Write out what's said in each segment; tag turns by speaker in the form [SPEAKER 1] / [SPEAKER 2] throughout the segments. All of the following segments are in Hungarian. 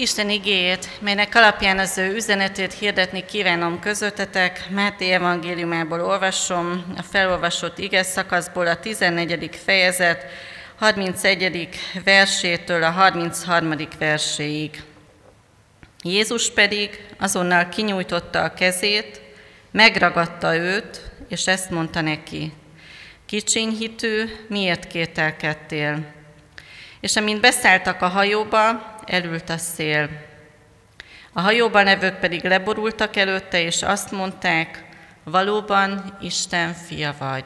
[SPEAKER 1] Isten igéjét, melynek alapján az ő üzenetét hirdetni kívánom közöttetek, Máté evangéliumából olvasom, a felolvasott ige szakaszból a 14. fejezet 31. versétől a 33. verséig. Jézus pedig azonnal kinyújtotta a kezét, megragadta őt, és ezt mondta neki, kicsinyhitű, miért kételkedtél? És amint beszálltak a hajóba, elült a szél. A hajóban levők pedig leborultak előtte, és azt mondták, valóban Isten fia vagy.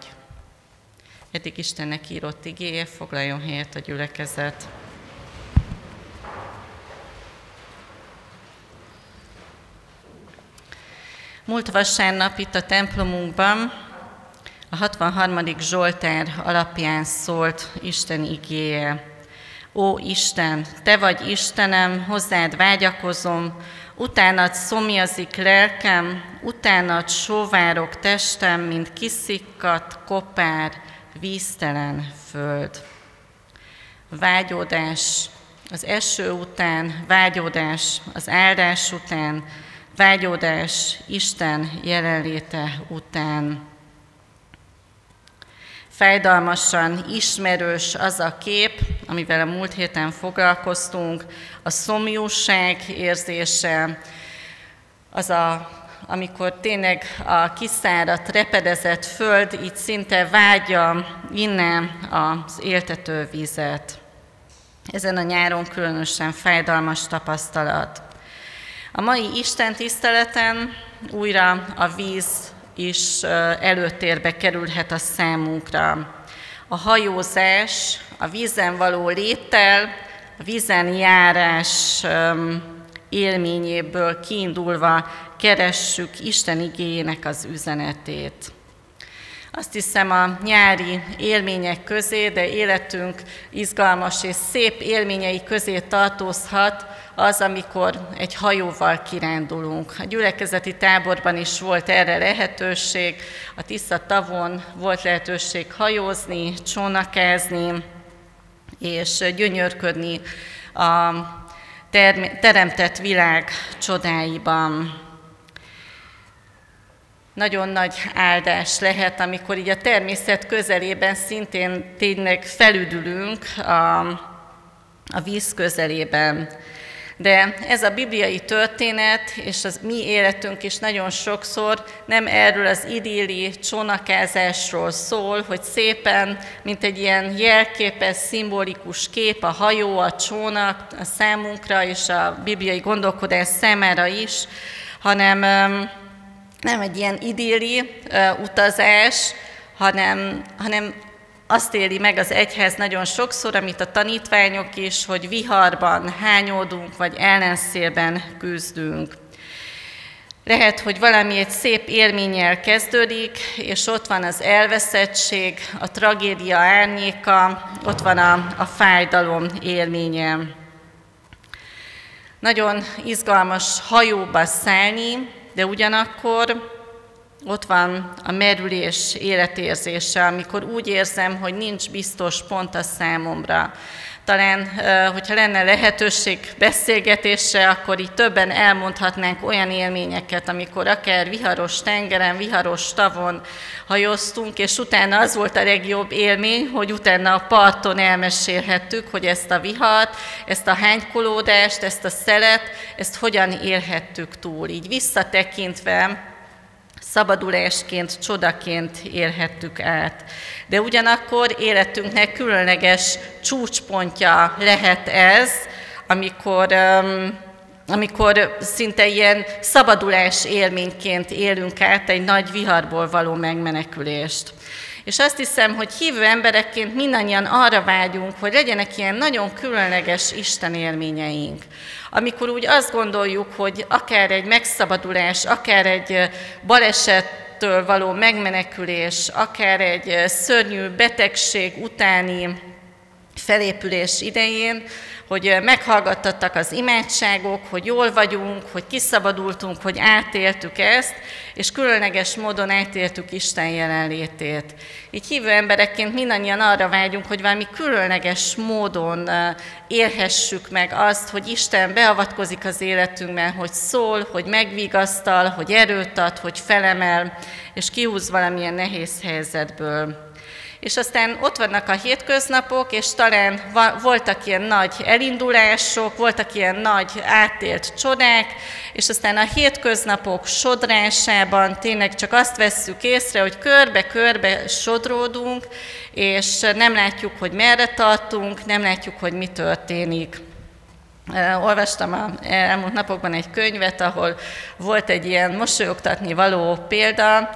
[SPEAKER 1] Eddig Istennek írott igéje, foglaljon helyet a gyülekezet. Múlt vasárnap itt a templomunkban a 63. Zsoltár alapján szólt Isten igéje. Ó Isten, Te vagy Istenem, hozzád vágyakozom, utánad szomjazik lelkem, utánad sóvárok testem, mint kiszikkat, kopár, víztelen föld. Vágyódás az eső után, vágyódás az áldás után, vágyódás Isten jelenléte után. Fájdalmasan ismerős az a kép, amivel a múlt héten foglalkoztunk, a szomjúság érzése, az a, amikor tényleg a kiszáradt, repedezett föld így szinte vágya innen az éltető vizet. Ezen a nyáron különösen fájdalmas tapasztalat. A mai Isten tiszteleten újra a víz is előtérbe kerülhet a számunkra. A hajózás, a vízen való léttel, a vízen járás élményéből kiindulva keressük Isten igényének az üzenetét. Azt hiszem a nyári élmények közé, de életünk izgalmas és szép élményei közé tartozhat az, amikor egy hajóval kirándulunk. A gyülekezeti táborban is volt erre lehetőség, a Tisza tavon volt lehetőség hajózni, csónakázni, és gyönyörködni a teremtett világ csodáiban nagyon nagy áldás lehet, amikor így a természet közelében szintén tényleg felüdülünk a, a víz közelében. De ez a bibliai történet, és az mi életünk is nagyon sokszor nem erről az idilli csónakázásról szól, hogy szépen, mint egy ilyen jelképes, szimbolikus kép, a hajó, a csónak a számunkra és a bibliai gondolkodás számára is, hanem nem egy ilyen idilli utazás, hanem, hanem azt éli meg az egyház nagyon sokszor, amit a tanítványok is, hogy viharban hányódunk, vagy ellenszélben küzdünk. Lehet, hogy valami egy szép élménnyel kezdődik, és ott van az elveszettség, a tragédia árnyéka, ott van a, a fájdalom élménye. Nagyon izgalmas hajóba szállni, de ugyanakkor ott van a merülés életérzése, amikor úgy érzem, hogy nincs biztos pont a számomra. Talán, hogyha lenne lehetőség beszélgetésre, akkor így többen elmondhatnánk olyan élményeket, amikor akár viharos tengeren, viharos tavon hajóztunk, és utána az volt a legjobb élmény, hogy utána a parton elmesélhettük, hogy ezt a vihart, ezt a hánykolódást, ezt a szelet, ezt hogyan élhettük túl. Így visszatekintve szabadulásként, csodaként élhettük át. De ugyanakkor életünknek különleges csúcspontja lehet ez, amikor, amikor szinte ilyen szabadulás élményként élünk át egy nagy viharból való megmenekülést. És azt hiszem, hogy hívő emberekként mindannyian arra vágyunk, hogy legyenek ilyen nagyon különleges Isten élményeink. Amikor úgy azt gondoljuk, hogy akár egy megszabadulás, akár egy balesettől való megmenekülés, akár egy szörnyű betegség utáni felépülés idején, hogy meghallgattattak az imádságok, hogy jól vagyunk, hogy kiszabadultunk, hogy átéltük ezt, és különleges módon átéltük Isten jelenlétét. Így hívő emberekként mindannyian arra vágyunk, hogy valami különleges módon élhessük meg azt, hogy Isten beavatkozik az életünkben, hogy szól, hogy megvigasztal, hogy erőt ad, hogy felemel, és kihúz valamilyen nehéz helyzetből és aztán ott vannak a hétköznapok, és talán voltak ilyen nagy elindulások, voltak ilyen nagy átélt csodák, és aztán a hétköznapok sodrásában tényleg csak azt vesszük észre, hogy körbe-körbe sodródunk, és nem látjuk, hogy merre tartunk, nem látjuk, hogy mi történik. Olvastam a elmúlt napokban egy könyvet, ahol volt egy ilyen mosolyogtatni való példa,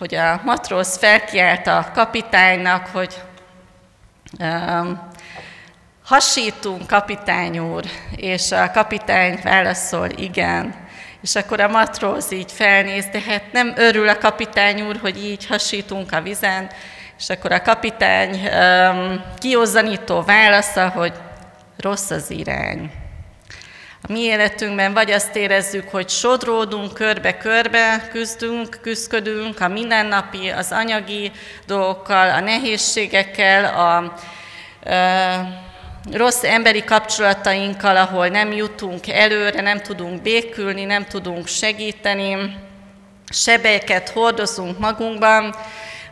[SPEAKER 1] hogy a matróz felkiált a kapitánynak, hogy um, hasítunk, kapitány úr, és a kapitány válaszol, igen. És akkor a matróz így felnéz, de hát nem örül a kapitány úr, hogy így hasítunk a vizen, és akkor a kapitány um, kiozzanító válasza, hogy rossz az irány. A mi életünkben vagy azt érezzük, hogy sodródunk körbe-körbe, küzdünk, küzdködünk a mindennapi, az anyagi dolgokkal, a nehézségekkel, a, a rossz emberi kapcsolatainkkal, ahol nem jutunk előre, nem tudunk békülni, nem tudunk segíteni, sebeket hordozunk magunkban,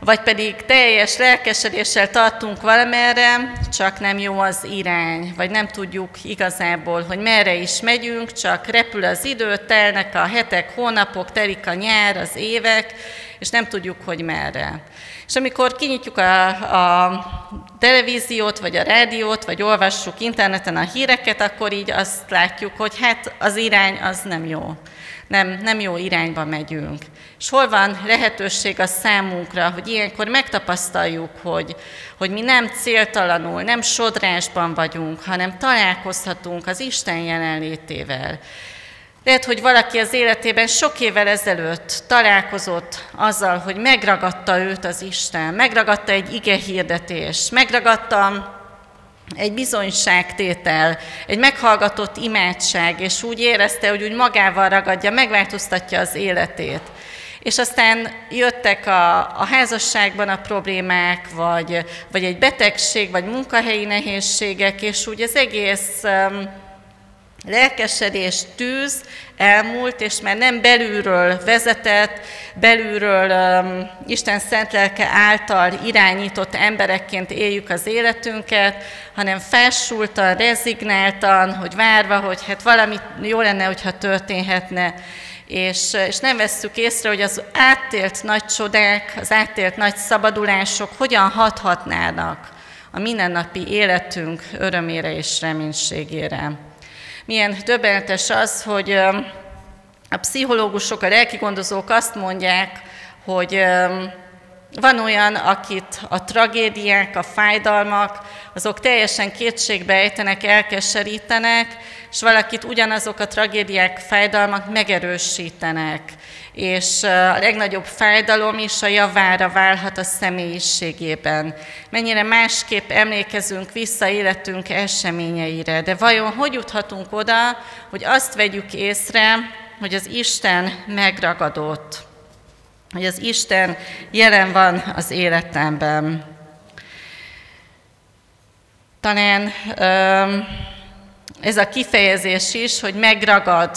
[SPEAKER 1] vagy pedig teljes lelkesedéssel tartunk valamerre, csak nem jó az irány, vagy nem tudjuk igazából, hogy merre is megyünk, csak repül az idő, telnek a hetek, hónapok, telik a nyár, az évek, és nem tudjuk, hogy merre. És amikor kinyitjuk a, a televíziót, vagy a rádiót, vagy olvassuk interneten a híreket, akkor így azt látjuk, hogy hát az irány az nem jó nem, nem jó irányba megyünk. És hol van lehetőség a számunkra, hogy ilyenkor megtapasztaljuk, hogy, hogy mi nem céltalanul, nem sodrásban vagyunk, hanem találkozhatunk az Isten jelenlétével. Lehet, hogy valaki az életében sok évvel ezelőtt találkozott azzal, hogy megragadta őt az Isten, megragadta egy ige hirdetés, megragadta egy bizonyságtétel, egy meghallgatott imádság, és úgy érezte, hogy úgy magával ragadja, megváltoztatja az életét. És aztán jöttek a, a házasságban a problémák, vagy, vagy egy betegség, vagy munkahelyi nehézségek, és úgy az egész um, lelkesedés, tűz elmúlt, és már nem belülről vezetett, belülről um, Isten szent lelke által irányított emberekként éljük az életünket, hanem felsúltan, rezignáltan, hogy várva, hogy hát valami jó lenne, hogyha történhetne, és, és nem vesszük észre, hogy az áttélt nagy csodák, az áttélt nagy szabadulások hogyan hathatnának a mindennapi életünk örömére és reménységére. Milyen döbbenetes az, hogy a pszichológusok, a lelkigondozók azt mondják, hogy van olyan, akit a tragédiák, a fájdalmak, azok teljesen kétségbe ejtenek, elkeserítenek, és valakit ugyanazok a tragédiák, fájdalmak megerősítenek. És a legnagyobb fájdalom is a javára válhat a személyiségében. Mennyire másképp emlékezünk vissza életünk eseményeire, de vajon hogy juthatunk oda, hogy azt vegyük észre, hogy az Isten megragadott, hogy az Isten jelen van az életemben. Talán ez a kifejezés is, hogy megragad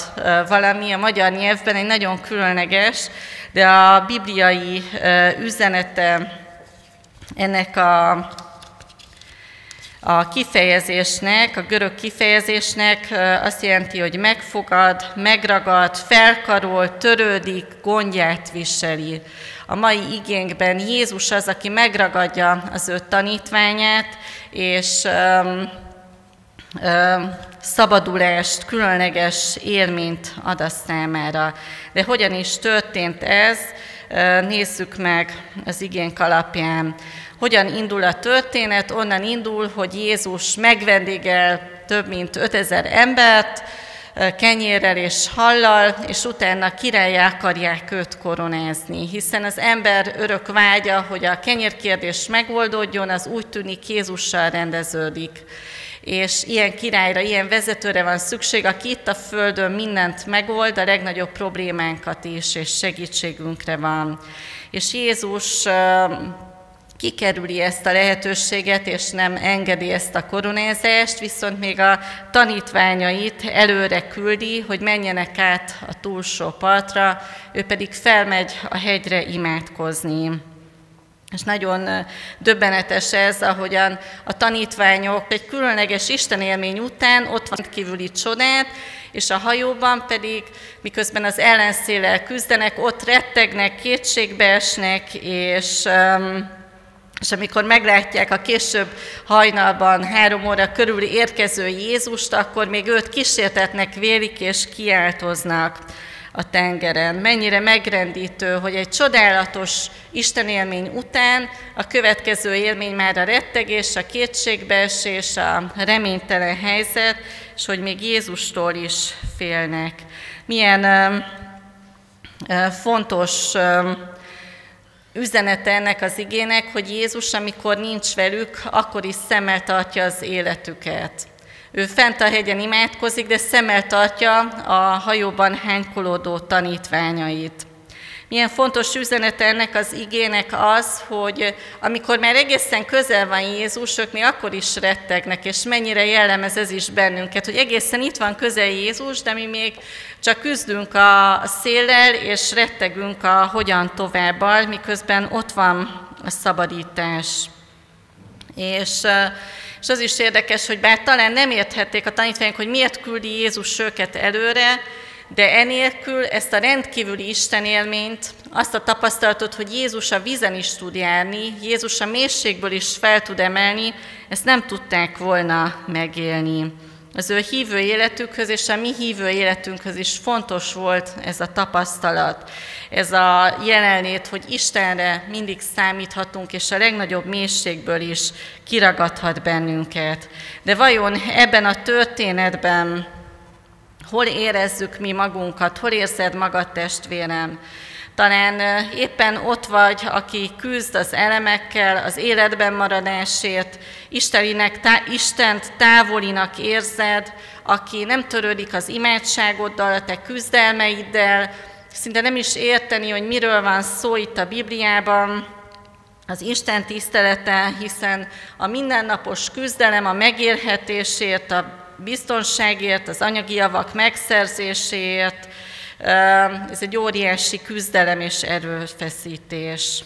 [SPEAKER 1] valami a magyar nyelvben egy nagyon különleges, de a bibliai üzenete ennek a, a kifejezésnek, a görög kifejezésnek azt jelenti, hogy megfogad, megragad, felkarol, törődik, gondját viseli. A mai igénkben Jézus az, aki megragadja az ő tanítványát, és um, um, szabadulást, különleges élményt ad a számára. De hogyan is történt ez? Nézzük meg az igénk alapján. Hogyan indul a történet? Onnan indul, hogy Jézus megvendégel több mint 5000 embert, kenyérrel és hallal, és utána királyá akarják őt koronázni, hiszen az ember örök vágya, hogy a kenyérkérdés megoldódjon, az úgy tűnik Jézussal rendeződik. És ilyen királyra, ilyen vezetőre van szükség, aki itt a Földön mindent megold, a legnagyobb problémánkat is, és segítségünkre van. És Jézus kikerüli ezt a lehetőséget, és nem engedi ezt a koronázást, viszont még a tanítványait előre küldi, hogy menjenek át a túlsó partra, ő pedig felmegy a hegyre imádkozni. És nagyon döbbenetes ez, ahogyan a tanítványok egy különleges Isten után ott van kívüli csodát, és a hajóban pedig, miközben az ellenszélel küzdenek, ott rettegnek, kétségbeesnek, és um, és amikor meglátják a később hajnalban, három óra körül érkező Jézust, akkor még őt kísértetnek, vélik és kiáltoznak a tengeren. Mennyire megrendítő, hogy egy csodálatos Istenélmény után a következő élmény már a rettegés, a kétségbeesés, a reménytelen helyzet, és hogy még Jézustól is félnek. Milyen uh, uh, fontos uh, üzenete ennek az igének, hogy Jézus, amikor nincs velük, akkor is szemmel tartja az életüket. Ő fent a hegyen imádkozik, de szemmel tartja a hajóban hánykolódó tanítványait. Milyen fontos üzenet ennek az igének az, hogy amikor már egészen közel van Jézus, ők még akkor is rettegnek, és mennyire jellemez ez is bennünket, hogy egészen itt van közel Jézus, de mi még csak küzdünk a széllel, és rettegünk a hogyan továbbal, miközben ott van a szabadítás. És és az is érdekes, hogy bár talán nem érthették a tanítványok, hogy miért küldi Jézus őket előre, de enélkül ezt a rendkívüli Isten élményt, azt a tapasztalatot, hogy Jézus a vízen is tud járni, Jézus a mélységből is fel tud emelni, ezt nem tudták volna megélni. Az ő hívő életükhöz és a mi hívő életünkhöz is fontos volt ez a tapasztalat, ez a jelenlét, hogy Istenre mindig számíthatunk, és a legnagyobb mélységből is kiragadhat bennünket. De vajon ebben a történetben Hol érezzük mi magunkat, hol érzed magad testvérem? Talán éppen ott vagy, aki küzd az elemekkel, az életben maradásért, Isteninek, tá, Istent távolinak érzed, aki nem törődik az imádságoddal, a te küzdelmeiddel, szinte nem is érteni, hogy miről van szó itt a Bibliában, az Isten tisztelete, hiszen a mindennapos küzdelem a megérhetésért, a biztonságért, az anyagi javak megszerzéséért. Ez egy óriási küzdelem és erőfeszítés.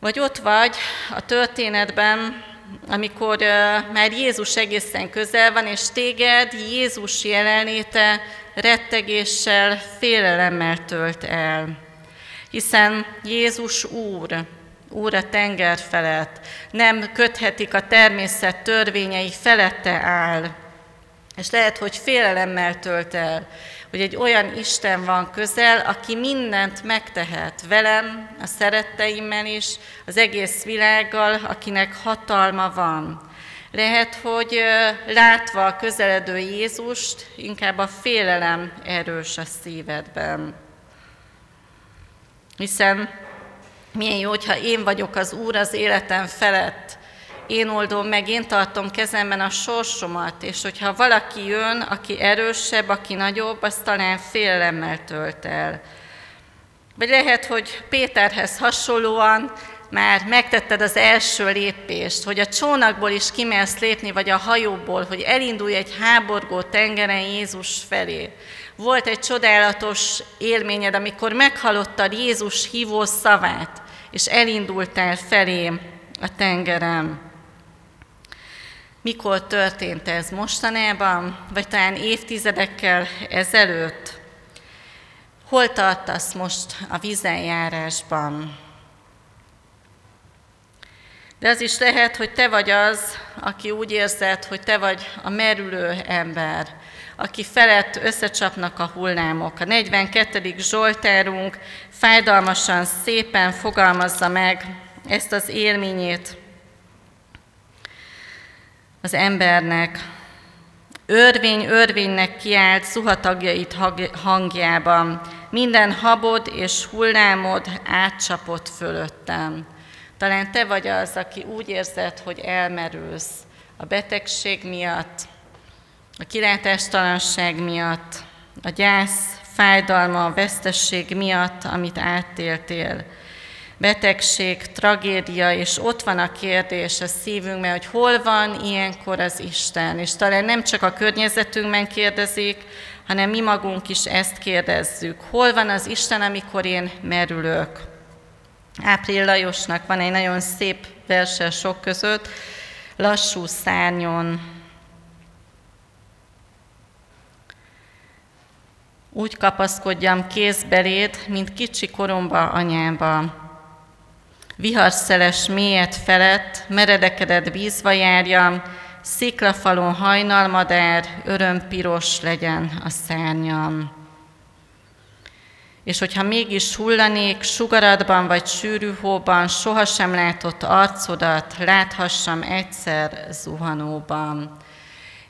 [SPEAKER 1] Vagy ott vagy a történetben, amikor már Jézus egészen közel van, és téged Jézus jelenléte rettegéssel, félelemmel tölt el. Hiszen Jézus Úr, Úr a tenger felett, nem köthetik a természet törvényei felette áll. És lehet, hogy félelemmel tölt el, hogy egy olyan Isten van közel, aki mindent megtehet velem, a szeretteimmel is, az egész világgal, akinek hatalma van. Lehet, hogy látva a közeledő Jézust, inkább a félelem erős a szívedben. Hiszen milyen jó, hogyha én vagyok az Úr az életem felett. Én oldom meg, én tartom kezemben a sorsomat, és hogyha valaki jön, aki erősebb, aki nagyobb, az talán félelemmel tölt el. Vagy lehet, hogy Péterhez hasonlóan már megtetted az első lépést, hogy a csónakból is kimersz lépni, vagy a hajóból, hogy elindulj egy háborgó tengeren Jézus felé. Volt egy csodálatos élményed, amikor meghallottad Jézus hívó szavát, és elindultál felé a tengerem. Mikor történt ez? Mostanában, vagy talán évtizedekkel ezelőtt? Hol tartasz most a vízenjárásban? De az is lehet, hogy te vagy az, aki úgy érzed, hogy te vagy a merülő ember, aki felett összecsapnak a hullámok. A 42. Zsoltárunk fájdalmasan, szépen fogalmazza meg ezt az élményét az embernek. Örvény örvénynek kiált szuhatagjait hangjában, minden habod és hullámod átcsapott fölöttem. Talán te vagy az, aki úgy érzed, hogy elmerülsz a betegség miatt, a kilátástalanság miatt, a gyász, fájdalma, a vesztesség miatt, amit átéltél. Betegség, tragédia, és ott van a kérdés a szívünkben, hogy hol van ilyenkor az Isten. És talán nem csak a környezetünkben kérdezik, hanem mi magunk is ezt kérdezzük. Hol van az Isten, amikor én merülök? Ápril Lajosnak van egy nagyon szép verse sok között, lassú szárnyon. Úgy kapaszkodjam kézbeléd, mint kicsi koromba anyába. Viharszeles mélyet felett, meredekedett vízva járjam, sziklafalon hajnalmadár, örömpiros legyen a szárnyam. És hogyha mégis hullanék, sugaradban vagy sűrű hóban, sohasem látott arcodat, láthassam egyszer zuhanóban.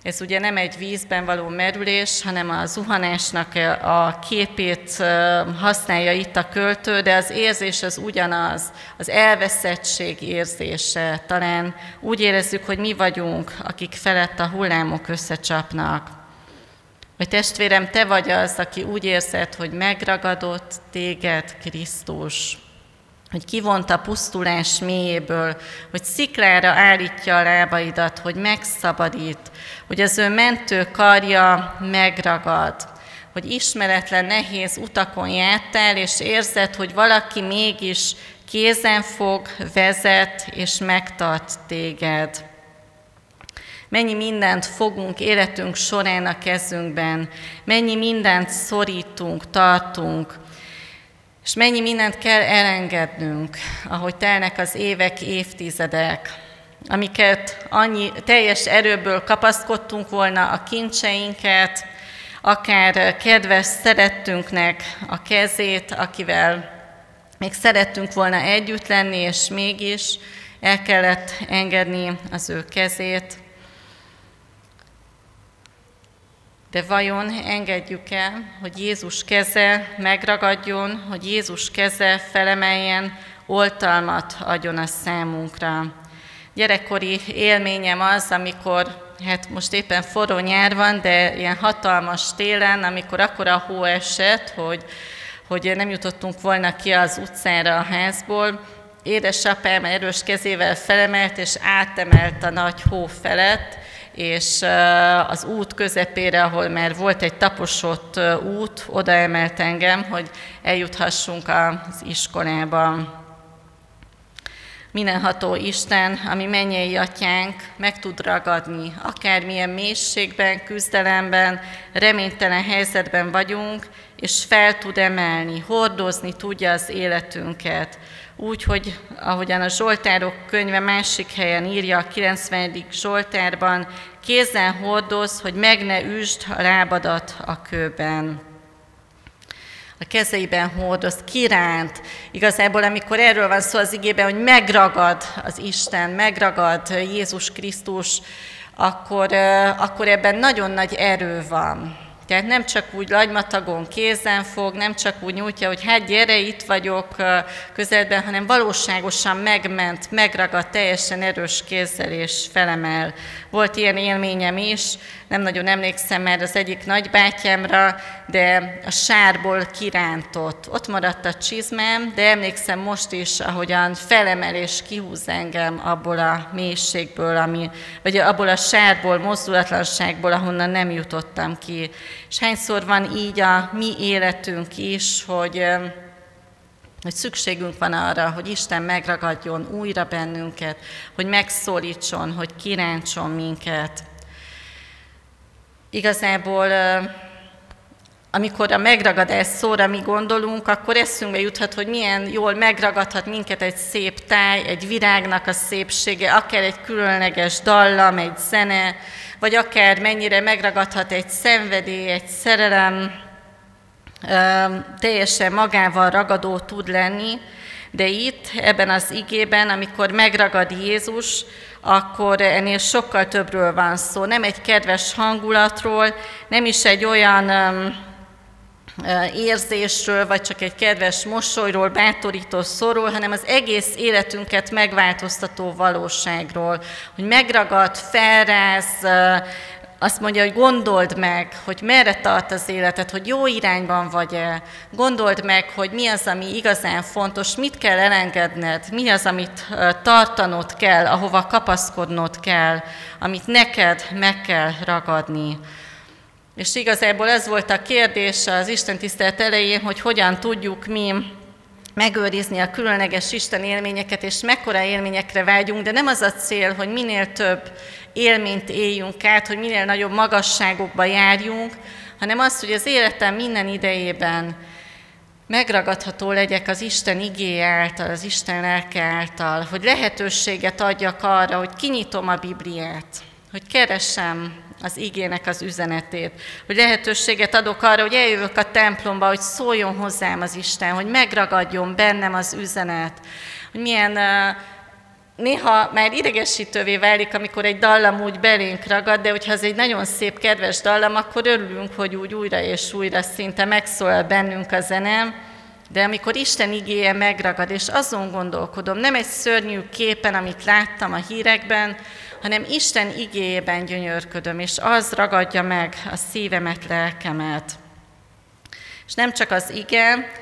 [SPEAKER 1] Ez ugye nem egy vízben való merülés, hanem a zuhanásnak a képét használja itt a költő, de az érzés az ugyanaz, az elveszettség érzése. Talán úgy érezzük, hogy mi vagyunk, akik felett a hullámok összecsapnak. Vagy testvérem, te vagy az, aki úgy érzed, hogy megragadott téged Krisztus, hogy kivont a pusztulás mélyéből, hogy sziklára állítja a lábaidat, hogy megszabadít, hogy az ő mentő karja megragad, hogy ismeretlen, nehéz utakon jártál, és érzed, hogy valaki mégis kézen fog, vezet és megtart téged. Mennyi mindent fogunk életünk során a kezünkben, mennyi mindent szorítunk, tartunk, és mennyi mindent kell elengednünk, ahogy telnek az évek, évtizedek, amiket annyi teljes erőből kapaszkodtunk volna a kincseinket, akár kedves szerettünknek a kezét, akivel még szerettünk volna együtt lenni, és mégis el kellett engedni az ő kezét. De vajon engedjük el, hogy Jézus keze megragadjon, hogy Jézus keze felemeljen, oltalmat adjon a számunkra. Gyerekkori élményem az, amikor, hát most éppen forró nyár van, de ilyen hatalmas télen, amikor akkora hó esett, hogy, hogy nem jutottunk volna ki az utcára a házból, édesapám erős kezével felemelt és átemelt a nagy hó felett, és az út közepére, ahol már volt egy taposott út, oda emelt engem, hogy eljuthassunk az iskolába. Mindenható Isten, ami mennyei atyánk, meg tud ragadni, akármilyen mélységben, küzdelemben, reménytelen helyzetben vagyunk, és fel tud emelni, hordozni tudja az életünket. Úgy, hogy ahogyan a Zsoltárok könyve másik helyen írja, a 90. Zsoltárban, kézen hordoz, hogy meg ne üsd a lábadat a kőben a kezeiben hordoz, kiránt. Igazából, amikor erről van szó az igében, hogy megragad az Isten, megragad Jézus Krisztus, akkor, akkor ebben nagyon nagy erő van. Tehát nem csak úgy lagymatagon kézen fog, nem csak úgy nyújtja, hogy hát gyere, itt vagyok közelben, hanem valóságosan megment, megragad teljesen erős kézzel és felemel. Volt ilyen élményem is, nem nagyon emlékszem már az egyik nagybátyámra, de a sárból kirántott. Ott maradt a csizmám, de emlékszem most is, ahogyan felemel és kihúz engem abból a mélységből, ami, vagy abból a sárból, mozdulatlanságból, ahonnan nem jutottam ki. És hányszor van így a mi életünk is, hogy hogy szükségünk van arra, hogy Isten megragadjon újra bennünket, hogy megszólítson, hogy kirántson minket. Igazából, amikor a megragadás szóra mi gondolunk, akkor eszünkbe juthat, hogy milyen jól megragadhat minket egy szép táj, egy virágnak a szépsége, akár egy különleges dallam, egy zene, vagy akár mennyire megragadhat egy szenvedély, egy szerelem, teljesen magával ragadó tud lenni, De itt, ebben az igében, amikor megragad Jézus, akkor ennél sokkal többről van szó. Nem egy kedves hangulatról, nem is egy olyan érzésről, vagy csak egy kedves mosolyról, bátorító szóról, hanem az egész életünket megváltoztató valóságról, hogy megragad, felráz, azt mondja, hogy gondold meg, hogy merre tart az életed, hogy jó irányban vagy-e. Gondold meg, hogy mi az, ami igazán fontos, mit kell elengedned, mi az, amit tartanod kell, ahova kapaszkodnod kell, amit neked meg kell ragadni. És igazából ez volt a kérdés az Isten tisztelet elején, hogy hogyan tudjuk mi megőrizni a különleges Isten élményeket, és mekkora élményekre vágyunk, de nem az a cél, hogy minél több élményt éljünk át, hogy minél nagyobb magasságokba járjunk, hanem az, hogy az életem minden idejében megragadható legyek az Isten igéje által, az Isten lelke által, hogy lehetőséget adjak arra, hogy kinyitom a Bibliát, hogy keresem az igének az üzenetét, hogy lehetőséget adok arra, hogy eljövök a templomba, hogy szóljon hozzám az Isten, hogy megragadjon bennem az üzenet, hogy milyen néha már idegesítővé válik, amikor egy dallam úgy belénk ragad, de hogyha ez egy nagyon szép, kedves dallam, akkor örülünk, hogy úgy újra és újra szinte megszólal bennünk a zenem, de amikor Isten igéje megragad, és azon gondolkodom, nem egy szörnyű képen, amit láttam a hírekben, hanem Isten igéjében gyönyörködöm, és az ragadja meg a szívemet, lelkemet. És nem csak az ige,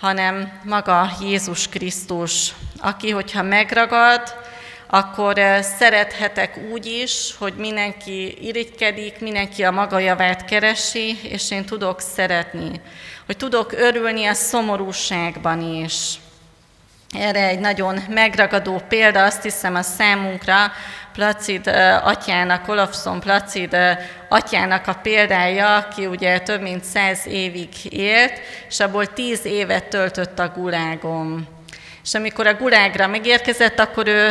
[SPEAKER 1] hanem maga Jézus Krisztus, aki, hogyha megragad, akkor eh, szerethetek úgy is, hogy mindenki irigykedik, mindenki a maga javát keresi, és én tudok szeretni, hogy tudok örülni a szomorúságban is. Erre egy nagyon megragadó példa, azt hiszem a számunkra, Placid atyának, Olafson Placid atyának a példája, aki ugye több mint száz évig élt, és abból tíz évet töltött a gulágon. És amikor a gulágra megérkezett, akkor ő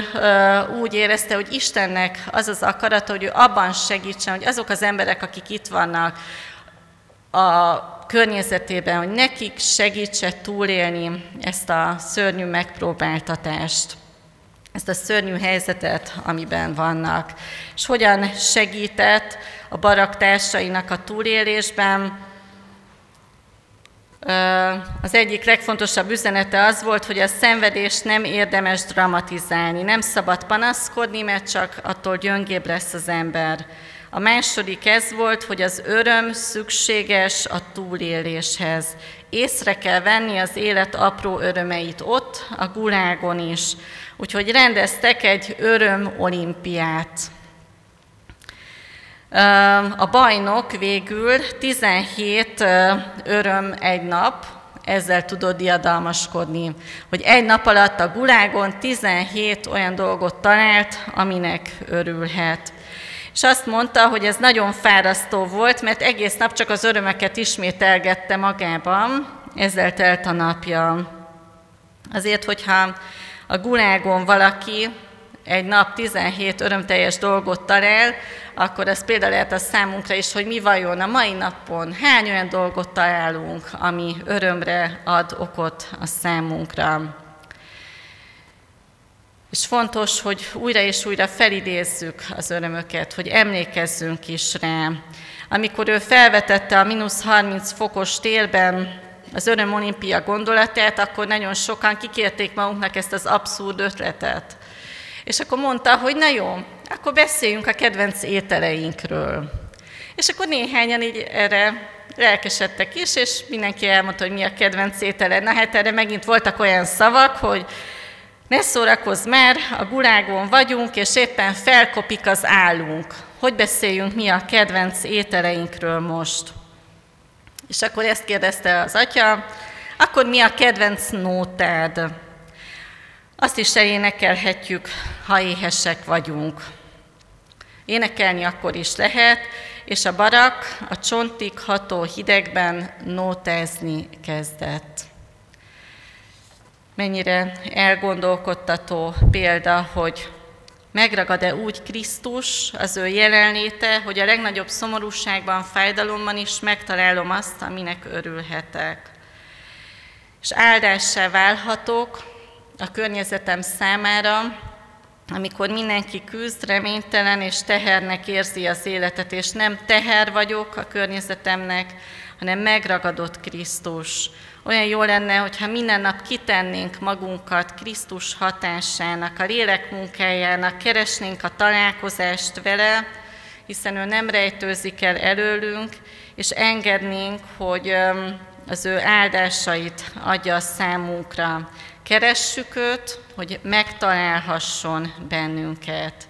[SPEAKER 1] úgy érezte, hogy Istennek az az akarata, hogy ő abban segítsen, hogy azok az emberek, akik itt vannak a környezetében, hogy nekik segítse túlélni ezt a szörnyű megpróbáltatást ezt a szörnyű helyzetet, amiben vannak. És hogyan segített a baraktársainak a túlélésben. Az egyik legfontosabb üzenete az volt, hogy a szenvedést nem érdemes dramatizálni, nem szabad panaszkodni, mert csak attól gyöngébb lesz az ember. A második ez volt, hogy az öröm szükséges a túléléshez. Észre kell venni az élet apró örömeit ott, a gulágon is. Úgyhogy rendeztek egy öröm olimpiát. A bajnok végül 17 öröm egy nap, ezzel tudod diadalmaskodni, hogy egy nap alatt a gulágon 17 olyan dolgot talált, aminek örülhet. És azt mondta, hogy ez nagyon fárasztó volt, mert egész nap csak az örömeket ismételgette magában, ezzel telt a napja. Azért, hogyha a gulágon valaki egy nap 17 örömteljes dolgot talál, akkor ez például lehet a számunkra is, hogy mi vajon a mai napon hány olyan dolgot találunk, ami örömre ad okot a számunkra. És fontos, hogy újra és újra felidézzük az örömöket, hogy emlékezzünk is rá. Amikor ő felvetette a mínusz 30 fokos télben az öröm olimpia gondolatát, akkor nagyon sokan kikérték magunknak ezt az abszurd ötletet. És akkor mondta, hogy na jó, akkor beszéljünk a kedvenc ételeinkről. És akkor néhányan így erre lelkesedtek is, és mindenki elmondta, hogy mi a kedvenc étele. Na hát erre megint voltak olyan szavak, hogy ne szórakozz már, a gulágon vagyunk, és éppen felkopik az állunk. Hogy beszéljünk mi a kedvenc ételeinkről most? És akkor ezt kérdezte az atya, akkor mi a kedvenc nótád? Azt is elénekelhetjük, ha éhesek vagyunk. Énekelni akkor is lehet, és a barak a csontig ható hidegben nótázni kezdett. Mennyire elgondolkodtató példa, hogy Megragad-e úgy Krisztus, az ő jelenléte, hogy a legnagyobb szomorúságban, fájdalomban is megtalálom azt, aminek örülhetek. És áldássá válhatok, a környezetem számára, amikor mindenki küzd, reménytelen és tehernek érzi az életet, és nem teher vagyok a környezetemnek, hanem megragadott Krisztus. Olyan jó lenne, hogyha minden nap kitennénk magunkat Krisztus hatásának, a lélek munkájának, keresnénk a találkozást vele, hiszen ő nem rejtőzik el előlünk, és engednénk, hogy az ő áldásait adja a számunkra. Keressük őt, hogy megtalálhasson bennünket.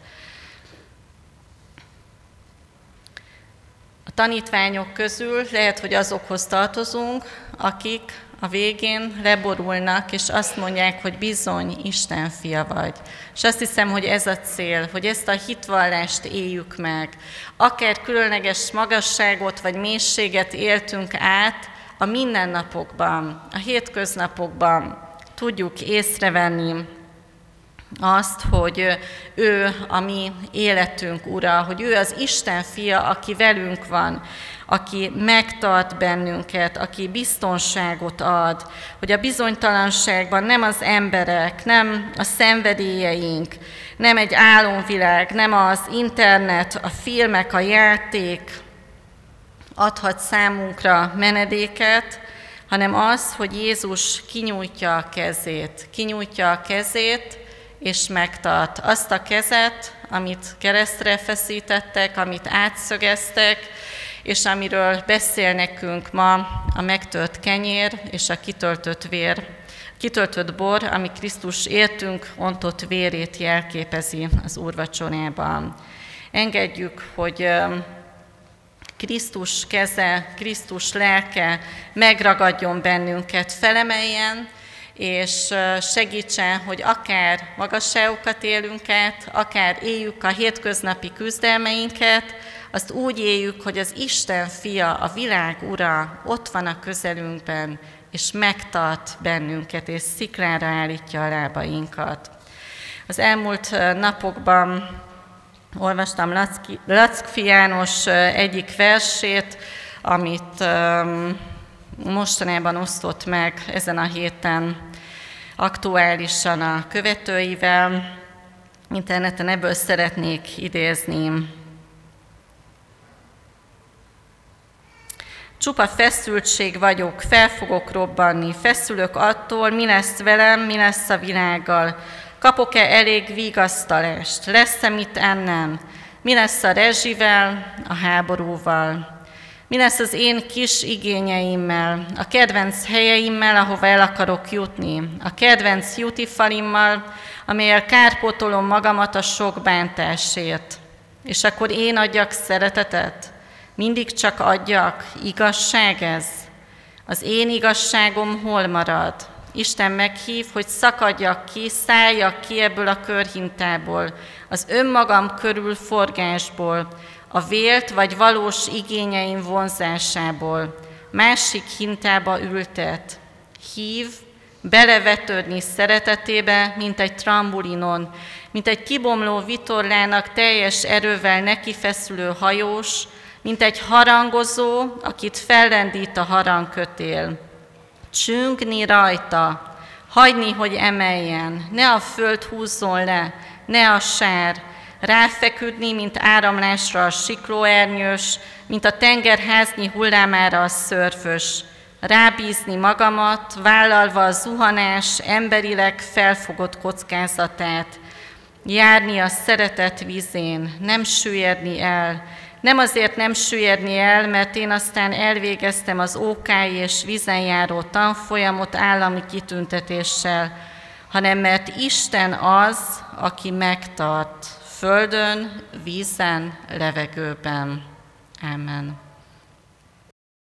[SPEAKER 1] A tanítványok közül lehet, hogy azokhoz tartozunk, akik a végén leborulnak, és azt mondják, hogy bizony, Isten fia vagy. És azt hiszem, hogy ez a cél, hogy ezt a hitvallást éljük meg. Akár különleges magasságot vagy mélységet éltünk át a mindennapokban, a hétköznapokban, tudjuk észrevenni azt, hogy ő a mi életünk ura, hogy ő az Isten fia, aki velünk van, aki megtart bennünket, aki biztonságot ad, hogy a bizonytalanságban nem az emberek, nem a szenvedélyeink, nem egy álomvilág, nem az internet, a filmek, a játék adhat számunkra menedéket, hanem az, hogy Jézus kinyújtja a kezét, kinyújtja a kezét, és megtart azt a kezet, amit keresztre feszítettek, amit átszögeztek, és amiről beszél nekünk ma a megtört kenyér és a kitöltött vér, kitöltött bor, ami Krisztus értünk ontott vérét jelképezi az úrvacsorában. Engedjük, hogy Krisztus keze, Krisztus lelke megragadjon bennünket, felemeljen, és segítsen, hogy akár magasságokat élünk át, akár éljük a hétköznapi küzdelmeinket, azt úgy éljük, hogy az Isten fia, a világ ura ott van a közelünkben, és megtart bennünket, és sziklára állítja a lábainkat. Az elmúlt napokban olvastam Lackfi János egyik versét, amit mostanában osztott meg ezen a héten aktuálisan a követőivel. Interneten ebből szeretnék idézni. Csupa feszültség vagyok, fel fogok robbanni, feszülök attól, mi lesz velem, mi lesz a világgal. Kapok-e elég vigasztalást? Lesz-e mit ennem? Mi lesz a rezsivel, a háborúval? Mi lesz az én kis igényeimmel, a kedvenc helyeimmel, ahova el akarok jutni, a kedvenc jutifalimmal, amelyel kárpótolom magamat a sok bántásért. És akkor én adjak szeretetet? Mindig csak adjak? Igazság ez? Az én igazságom hol marad? Isten meghív, hogy szakadjak ki, szálljak ki ebből a körhintából, az önmagam körül forgásból, a vélt vagy valós igényeim vonzásából, másik hintába ültet. Hív, belevetődni szeretetébe, mint egy trambulinon, mint egy kibomló vitorlának teljes erővel nekifeszülő hajós, mint egy harangozó, akit fellendít a harangkötél. Csüngni rajta, hagyni, hogy emeljen, ne a föld húzzon le, ne a sár, ráfeküdni, mint áramlásra a siklóernyős, mint a tengerháznyi hullámára a szörfös, rábízni magamat, vállalva a zuhanás emberileg felfogott kockázatát, járni a szeretet vízén, nem süllyedni el, nem azért nem süllyedni el, mert én aztán elvégeztem az ókái és vízen járó tanfolyamot állami kitüntetéssel, hanem mert Isten az, aki megtart földön, vízen, levegőben. Amen.